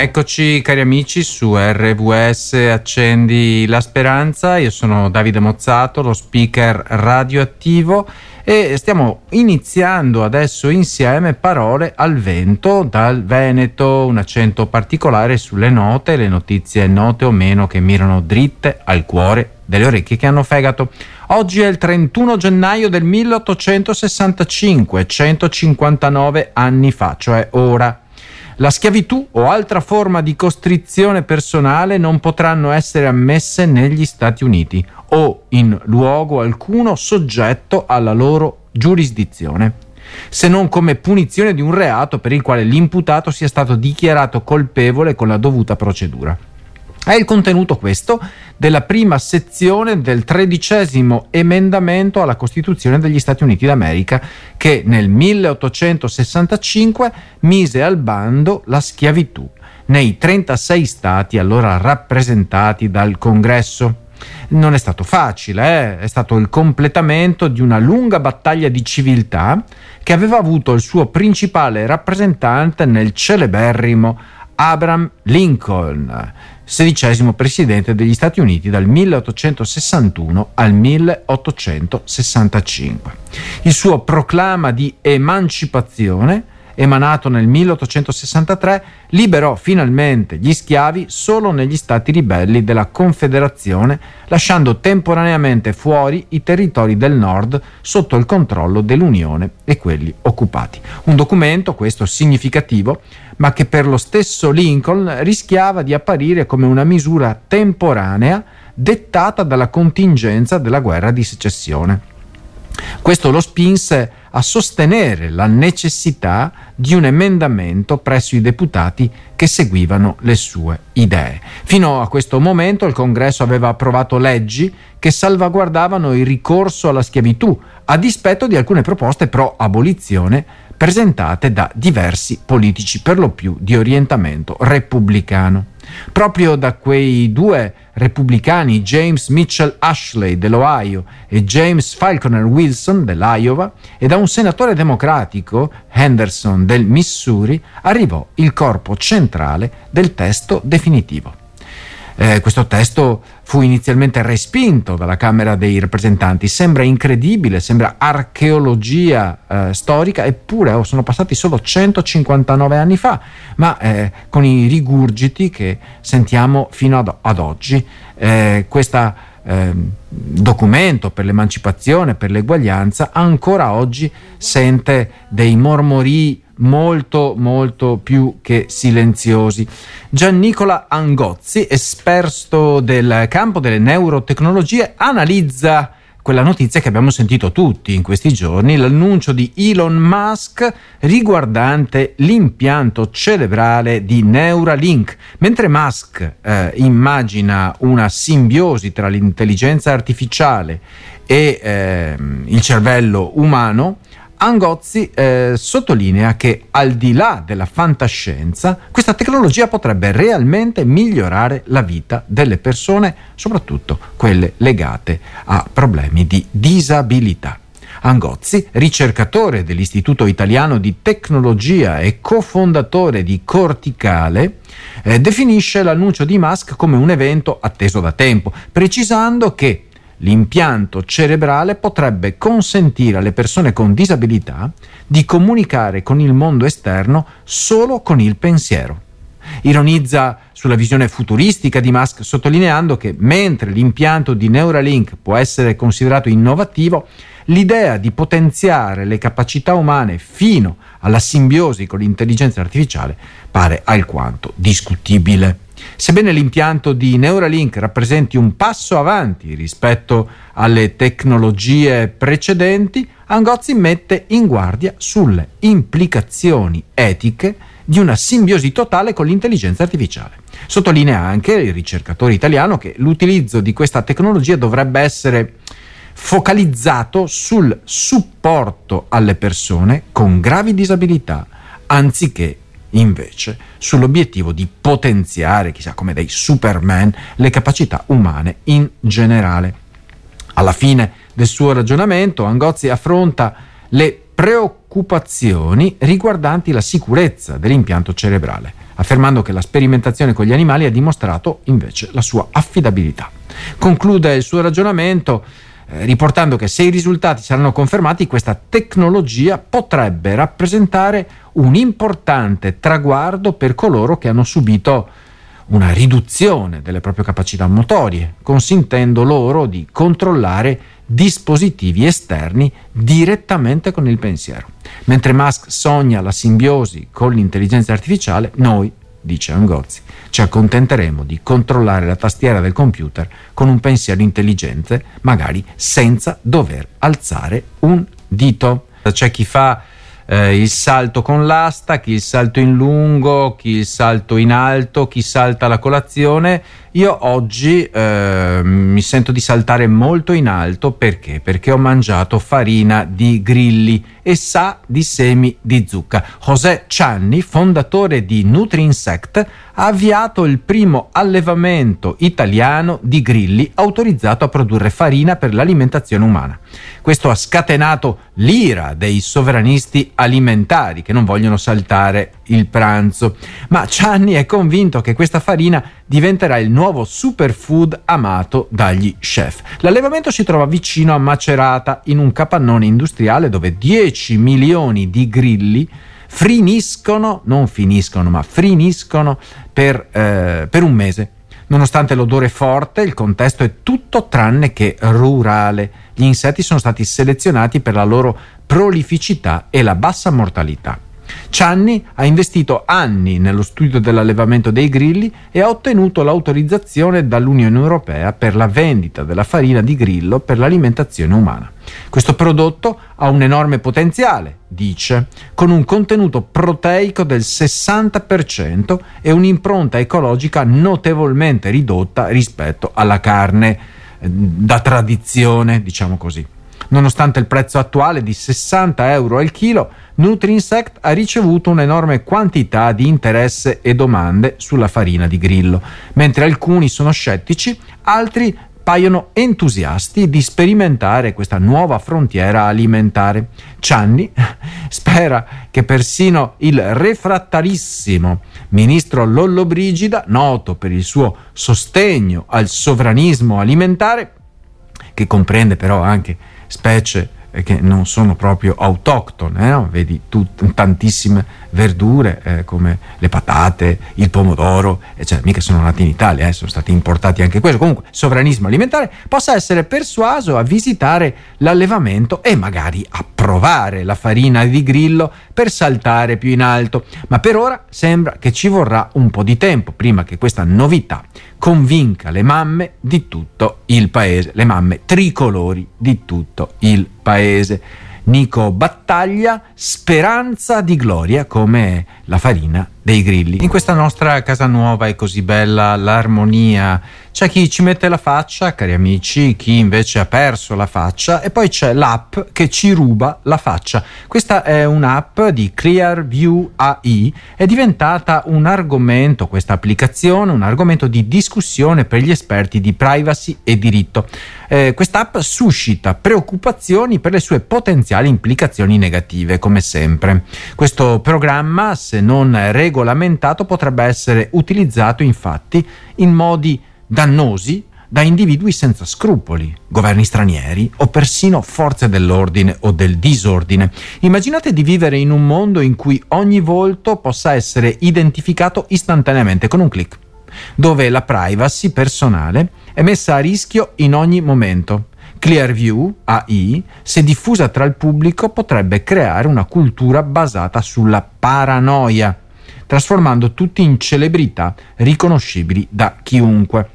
Eccoci cari amici su RVS Accendi la Speranza, io sono Davide Mozzato, lo speaker radioattivo e stiamo iniziando adesso insieme parole al vento dal Veneto, un accento particolare sulle note, le notizie note o meno che mirano dritte al cuore delle orecchie che hanno fegato. Oggi è il 31 gennaio del 1865, 159 anni fa, cioè ora. La schiavitù o altra forma di costrizione personale non potranno essere ammesse negli Stati Uniti o in luogo alcuno soggetto alla loro giurisdizione, se non come punizione di un reato per il quale l'imputato sia stato dichiarato colpevole con la dovuta procedura. È il contenuto questo della prima sezione del tredicesimo emendamento alla Costituzione degli Stati Uniti d'America che nel 1865 mise al bando la schiavitù nei 36 stati allora rappresentati dal Congresso. Non è stato facile, eh? è stato il completamento di una lunga battaglia di civiltà che aveva avuto il suo principale rappresentante nel celeberrimo Abraham Lincoln sedicesimo presidente degli Stati Uniti dal 1861 al 1865. Il suo proclama di emancipazione emanato nel 1863, liberò finalmente gli schiavi solo negli stati ribelli della Confederazione, lasciando temporaneamente fuori i territori del nord sotto il controllo dell'Unione e quelli occupati. Un documento, questo significativo, ma che per lo stesso Lincoln rischiava di apparire come una misura temporanea dettata dalla contingenza della guerra di secessione. Questo lo spinse a sostenere la necessità di un emendamento presso i deputati che seguivano le sue idee. Fino a questo momento il Congresso aveva approvato leggi che salvaguardavano il ricorso alla schiavitù, a dispetto di alcune proposte pro abolizione presentate da diversi politici per lo più di orientamento repubblicano. Proprio da quei due repubblicani, James Mitchell Ashley dell'Ohio e James Falconer Wilson dell'Iowa, e da un senatore democratico, Henderson del Missouri, arrivò il corpo centrale del testo definitivo. Eh, questo testo fu inizialmente respinto dalla Camera dei rappresentanti. Sembra incredibile, sembra archeologia eh, storica, eppure oh, sono passati solo 159 anni fa, ma eh, con i rigurgiti che sentiamo fino ad, ad oggi. Eh, questo ehm, documento per l'emancipazione, per l'eguaglianza, ancora oggi sente dei mormorii molto molto più che silenziosi. Giannicola Angozzi, esperto del campo delle neurotecnologie, analizza quella notizia che abbiamo sentito tutti in questi giorni, l'annuncio di Elon Musk riguardante l'impianto cerebrale di Neuralink. Mentre Musk eh, immagina una simbiosi tra l'intelligenza artificiale e eh, il cervello umano, Angozzi eh, sottolinea che al di là della fantascienza, questa tecnologia potrebbe realmente migliorare la vita delle persone, soprattutto quelle legate a problemi di disabilità. Angozzi, ricercatore dell'Istituto Italiano di Tecnologia e cofondatore di Corticale, eh, definisce l'annuncio di Musk come un evento atteso da tempo, precisando che L'impianto cerebrale potrebbe consentire alle persone con disabilità di comunicare con il mondo esterno solo con il pensiero. Ironizza sulla visione futuristica di Musk sottolineando che mentre l'impianto di Neuralink può essere considerato innovativo, l'idea di potenziare le capacità umane fino alla simbiosi con l'intelligenza artificiale pare alquanto discutibile. Sebbene l'impianto di Neuralink rappresenti un passo avanti rispetto alle tecnologie precedenti, Angozzi mette in guardia sulle implicazioni etiche di una simbiosi totale con l'intelligenza artificiale. Sottolinea anche il ricercatore italiano che l'utilizzo di questa tecnologia dovrebbe essere focalizzato sul supporto alle persone con gravi disabilità, anziché invece sull'obiettivo di potenziare, chissà come dei Superman, le capacità umane in generale. Alla fine del suo ragionamento, Angozzi affronta le preoccupazioni riguardanti la sicurezza dell'impianto cerebrale. affermando che la sperimentazione con gli animali ha dimostrato invece la sua affidabilità. Conclude il suo ragionamento eh, riportando che se i risultati saranno confermati questa tecnologia potrebbe rappresentare un importante traguardo per coloro che hanno subito una riduzione delle proprie capacità motorie, consentendo loro di controllare dispositivi esterni direttamente con il pensiero. Mentre Musk sogna la simbiosi con l'intelligenza artificiale, noi, dice Angozzi, ci accontenteremo di controllare la tastiera del computer con un pensiero intelligente, magari senza dover alzare un dito. C'è chi fa eh, il salto con l'asta, chi il salto in lungo, chi il salto in alto, chi salta la colazione. Io oggi eh, mi sento di saltare molto in alto perché? Perché ho mangiato farina di grilli e sa di semi di zucca. José Cianni, fondatore di NutriInsect, ha avviato il primo allevamento italiano di grilli autorizzato a produrre farina per l'alimentazione umana. Questo ha scatenato l'ira dei sovranisti alimentari che non vogliono saltare il pranzo, ma Cianni è convinto che questa farina diventerà il nuovo superfood amato dagli chef. L'allevamento si trova vicino a Macerata, in un capannone industriale dove 10 milioni di grilli friniscono, non finiscono, ma friniscono per, eh, per un mese. Nonostante l'odore forte, il contesto è tutto tranne che rurale. Gli insetti sono stati selezionati per la loro prolificità e la bassa mortalità. Cianni ha investito anni nello studio dell'allevamento dei grilli e ha ottenuto l'autorizzazione dall'Unione Europea per la vendita della farina di grillo per l'alimentazione umana. Questo prodotto ha un enorme potenziale, dice, con un contenuto proteico del 60% e un'impronta ecologica notevolmente ridotta rispetto alla carne eh, da tradizione, diciamo così. Nonostante il prezzo attuale di 60 euro al chilo, NutriInsect ha ricevuto un'enorme quantità di interesse e domande sulla farina di grillo. Mentre alcuni sono scettici, altri paiono entusiasti di sperimentare questa nuova frontiera alimentare. Cianni spera che persino il refrattarissimo ministro Lollobrigida, noto per il suo sostegno al sovranismo alimentare, che comprende però anche specie che non sono proprio autoctone, no? vedi tut- tantissime verdure eh, come le patate, il pomodoro, cioè, mica sono nati in Italia, eh, sono stati importati anche questo. Comunque, sovranismo alimentare possa essere persuaso a visitare l'allevamento e magari a provare la farina di grillo per saltare più in alto. Ma per ora sembra che ci vorrà un po' di tempo prima che questa novità convinca le mamme di tutto il paese, le mamme tricolori di tutto il paese. Nico Battaglia, speranza di gloria come la farina dei grilli. In questa nostra casa nuova è così bella l'armonia. C'è chi ci mette la faccia, cari amici, chi invece ha perso la faccia e poi c'è l'app che ci ruba la faccia. Questa è un'app di Clearview AI, è diventata un argomento, questa applicazione, un argomento di discussione per gli esperti di privacy e diritto. Eh, questa app suscita preoccupazioni per le sue potenziali implicazioni negative, come sempre. Questo programma, se non regolamentato, regolamentato potrebbe essere utilizzato infatti in modi dannosi da individui senza scrupoli, governi stranieri o persino forze dell'ordine o del disordine. Immaginate di vivere in un mondo in cui ogni volto possa essere identificato istantaneamente con un clic, dove la privacy personale è messa a rischio in ogni momento. Clearview AI, se diffusa tra il pubblico, potrebbe creare una cultura basata sulla paranoia trasformando tutti in celebrità riconoscibili da chiunque.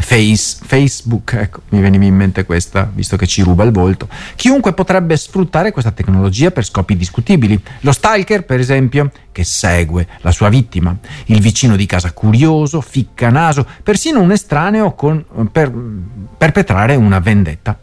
Face, Facebook, ecco, mi veniva in mente questa, visto che ci ruba il volto. Chiunque potrebbe sfruttare questa tecnologia per scopi discutibili. Lo stalker, per esempio, che segue la sua vittima, il vicino di casa curioso, ficca naso, persino un estraneo con, per perpetrare una vendetta.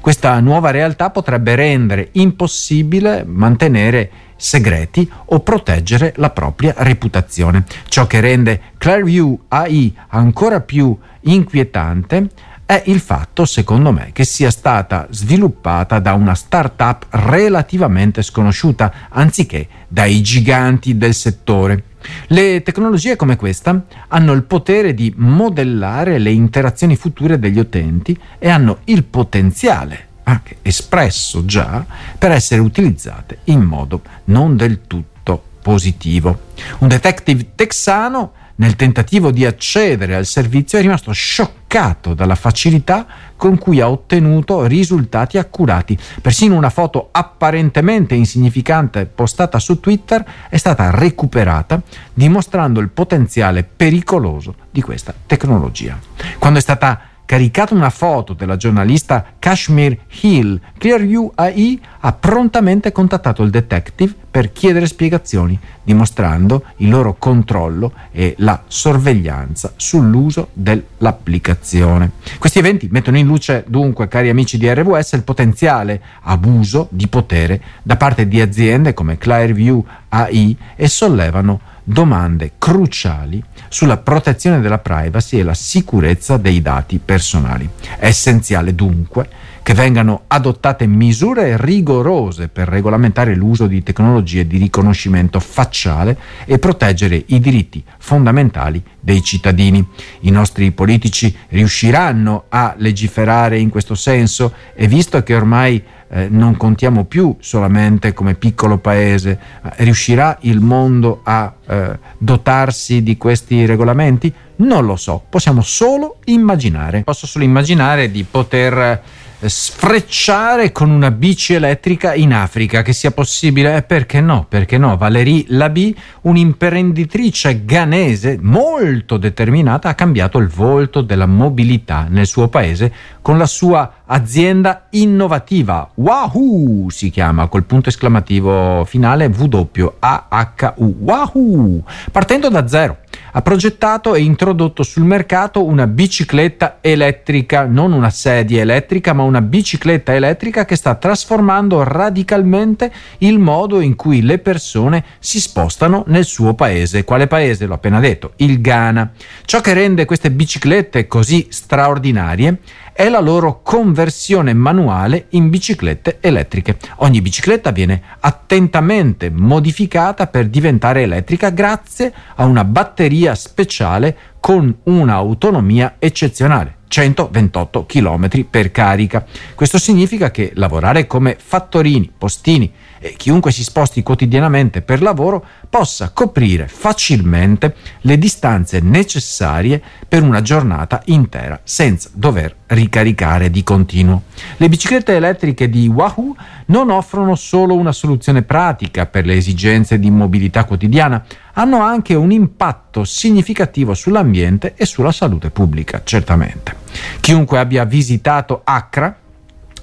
Questa nuova realtà potrebbe rendere impossibile mantenere segreti o proteggere la propria reputazione. Ciò che rende Clearview AI ancora più inquietante è il fatto, secondo me, che sia stata sviluppata da una startup relativamente sconosciuta, anziché dai giganti del settore. Le tecnologie come questa hanno il potere di modellare le interazioni future degli utenti e hanno il potenziale, anche espresso già, per essere utilizzate in modo non del tutto positivo. Un detective texano nel tentativo di accedere al servizio è rimasto scioccato dalla facilità con cui ha ottenuto risultati accurati. Persino una foto apparentemente insignificante postata su Twitter è stata recuperata, dimostrando il potenziale pericoloso di questa tecnologia. Quando è stata caricata una foto della giornalista Kashmir Hill, ClearView AI ha prontamente contattato il detective per chiedere spiegazioni, dimostrando il loro controllo e la sorveglianza sull'uso dell'applicazione. Questi eventi mettono in luce dunque, cari amici di RWS, il potenziale abuso di potere da parte di aziende come ClearView AI e sollevano domande cruciali sulla protezione della privacy e la sicurezza dei dati personali. È essenziale dunque che vengano adottate misure rigorose per regolamentare l'uso di tecnologie di riconoscimento facciale e proteggere i diritti fondamentali dei cittadini. I nostri politici riusciranno a legiferare in questo senso e visto che ormai eh, non contiamo più solamente come piccolo paese, riuscirà il mondo a eh, dotarsi di questi regolamenti? Non lo so, possiamo solo immaginare. Posso solo immaginare di poter sfrecciare con una bici elettrica in Africa, che sia possibile? Eh, perché no? Perché no? Valérie Labi, un'imprenditrice ghanese molto determinata, ha cambiato il volto della mobilità nel suo paese con la sua azienda innovativa. Wahoo si chiama, col punto esclamativo finale W-A-H-U. Wahoo! Partendo da zero ha progettato e introdotto sul mercato una bicicletta elettrica, non una sedia elettrica, ma una bicicletta elettrica che sta trasformando radicalmente il modo in cui le persone si spostano nel suo paese. Quale paese? L'ho appena detto, il Ghana. Ciò che rende queste biciclette così straordinarie è la loro conversione manuale in biciclette elettriche. Ogni bicicletta viene attentamente modificata per diventare elettrica grazie a una batteria speciale con un'autonomia eccezionale. 128 km per carica. Questo significa che lavorare come fattorini, postini e chiunque si sposti quotidianamente per lavoro possa coprire facilmente le distanze necessarie per una giornata intera senza dover ricaricare di continuo. Le biciclette elettriche di Wahoo non offrono solo una soluzione pratica per le esigenze di mobilità quotidiana, hanno anche un impatto significativo sull'ambiente e sulla salute pubblica, certamente. Chiunque abbia visitato Accra,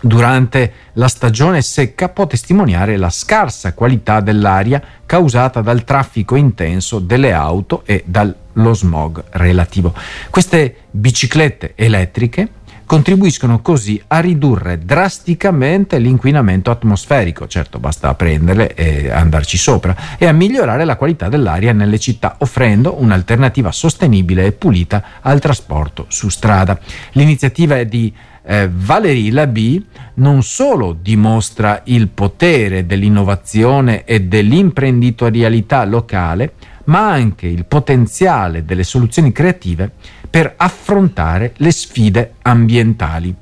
durante la stagione secca può testimoniare la scarsa qualità dell'aria causata dal traffico intenso delle auto e dallo smog relativo. Queste biciclette elettriche contribuiscono così a ridurre drasticamente l'inquinamento atmosferico, certo basta prenderle e andarci sopra, e a migliorare la qualità dell'aria nelle città, offrendo un'alternativa sostenibile e pulita al trasporto su strada. L'iniziativa è di eh, Valérie Labi non solo dimostra il potere dell'innovazione e dell'imprenditorialità locale, ma anche il potenziale delle soluzioni creative per affrontare le sfide ambientali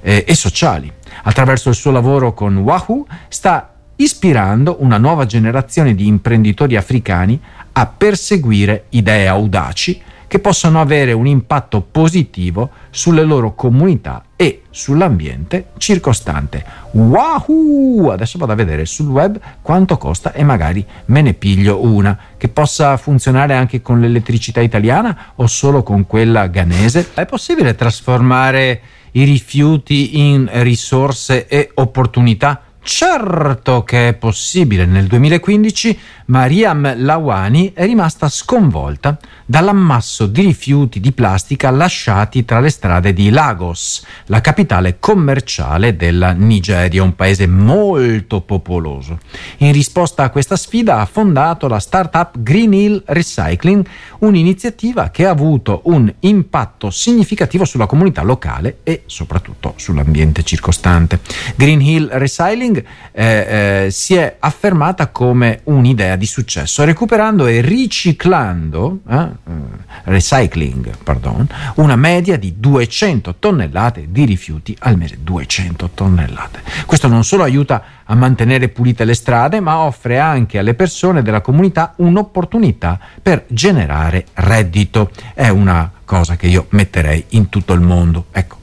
eh, e sociali. Attraverso il suo lavoro con Wahoo sta ispirando una nuova generazione di imprenditori africani a perseguire idee audaci che possano avere un impatto positivo sulle loro comunità e sull'ambiente circostante. Wahoo! Adesso vado a vedere sul web quanto costa e magari me ne piglio una che possa funzionare anche con l'elettricità italiana o solo con quella ghanese. È possibile trasformare i rifiuti in risorse e opportunità? Certo che è possibile. Nel 2015 Mariam Lawani è rimasta sconvolta dall'ammasso di rifiuti di plastica lasciati tra le strade di Lagos, la capitale commerciale della Nigeria, un paese molto popoloso. In risposta a questa sfida ha fondato la startup Green Hill Recycling, un'iniziativa che ha avuto un impatto significativo sulla comunità locale e soprattutto sull'ambiente circostante. Green Hill Recycling upcycling eh, eh, si è affermata come un'idea di successo, recuperando e riciclando, eh, eh, recycling, pardon, una media di 200 tonnellate di rifiuti al mese. 200 tonnellate. Questo non solo aiuta a mantenere pulite le strade, ma offre anche alle persone della comunità un'opportunità per generare reddito. È una cosa che io metterei in tutto il mondo. Ecco,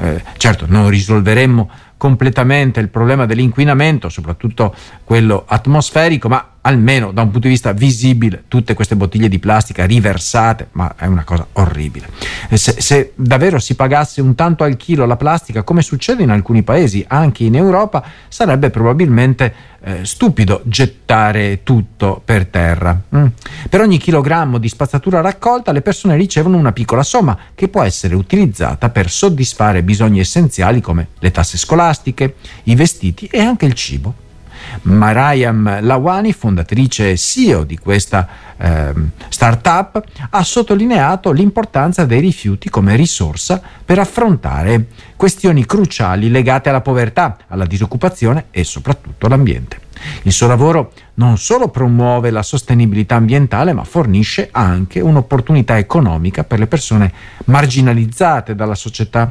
eh, certo, non risolveremmo completamente il problema dell'inquinamento, soprattutto quello atmosferico, ma almeno da un punto di vista visibile tutte queste bottiglie di plastica riversate, ma è una cosa orribile. Se, se, davvero si pagasse un tanto al chilo la plastica, come succede in alcuni paesi, anche in Europa, sarebbe probabilmente eh, stupido gettare tutto per terra. Mm. Per ogni chilogrammo di spazzatura raccolta le persone ricevono una piccola somma che può essere utilizzata per soddisfare bisogni essenziali come le tasse scolastiche, i vestiti e anche il cibo. Mariam Lawani, fondatrice e CEO di questa eh, startup, ha sottolineato l'importanza dei rifiuti come risorsa per affrontare questioni cruciali legate alla povertà, alla disoccupazione e soprattutto all'ambiente. Il suo lavoro non solo promuove la sostenibilità ambientale, ma fornisce anche un'opportunità economica per le persone marginalizzate dalla società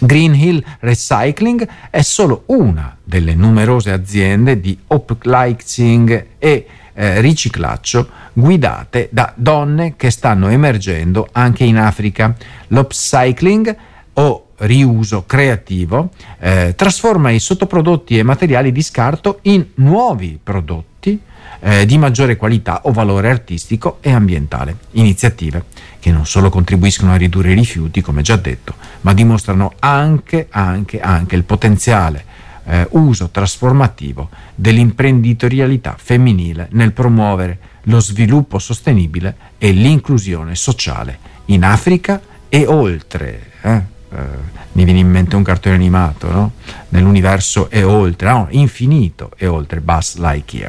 Green Hill Recycling è solo una delle numerose aziende di upcycling e eh, riciclaggio guidate da donne che stanno emergendo anche in Africa. L'upcycling o riuso creativo eh, trasforma i sottoprodotti e materiali di scarto in nuovi prodotti eh, di maggiore qualità o valore artistico e ambientale. Iniziative che non solo contribuiscono a ridurre i rifiuti, come già detto, ma dimostrano anche, anche, anche il potenziale eh, uso trasformativo dell'imprenditorialità femminile nel promuovere lo sviluppo sostenibile e l'inclusione sociale in Africa e oltre. Eh? Eh, mi viene in mente un cartone animato, no? Nell'universo e oltre, no, infinito e oltre Buzz Lightyear.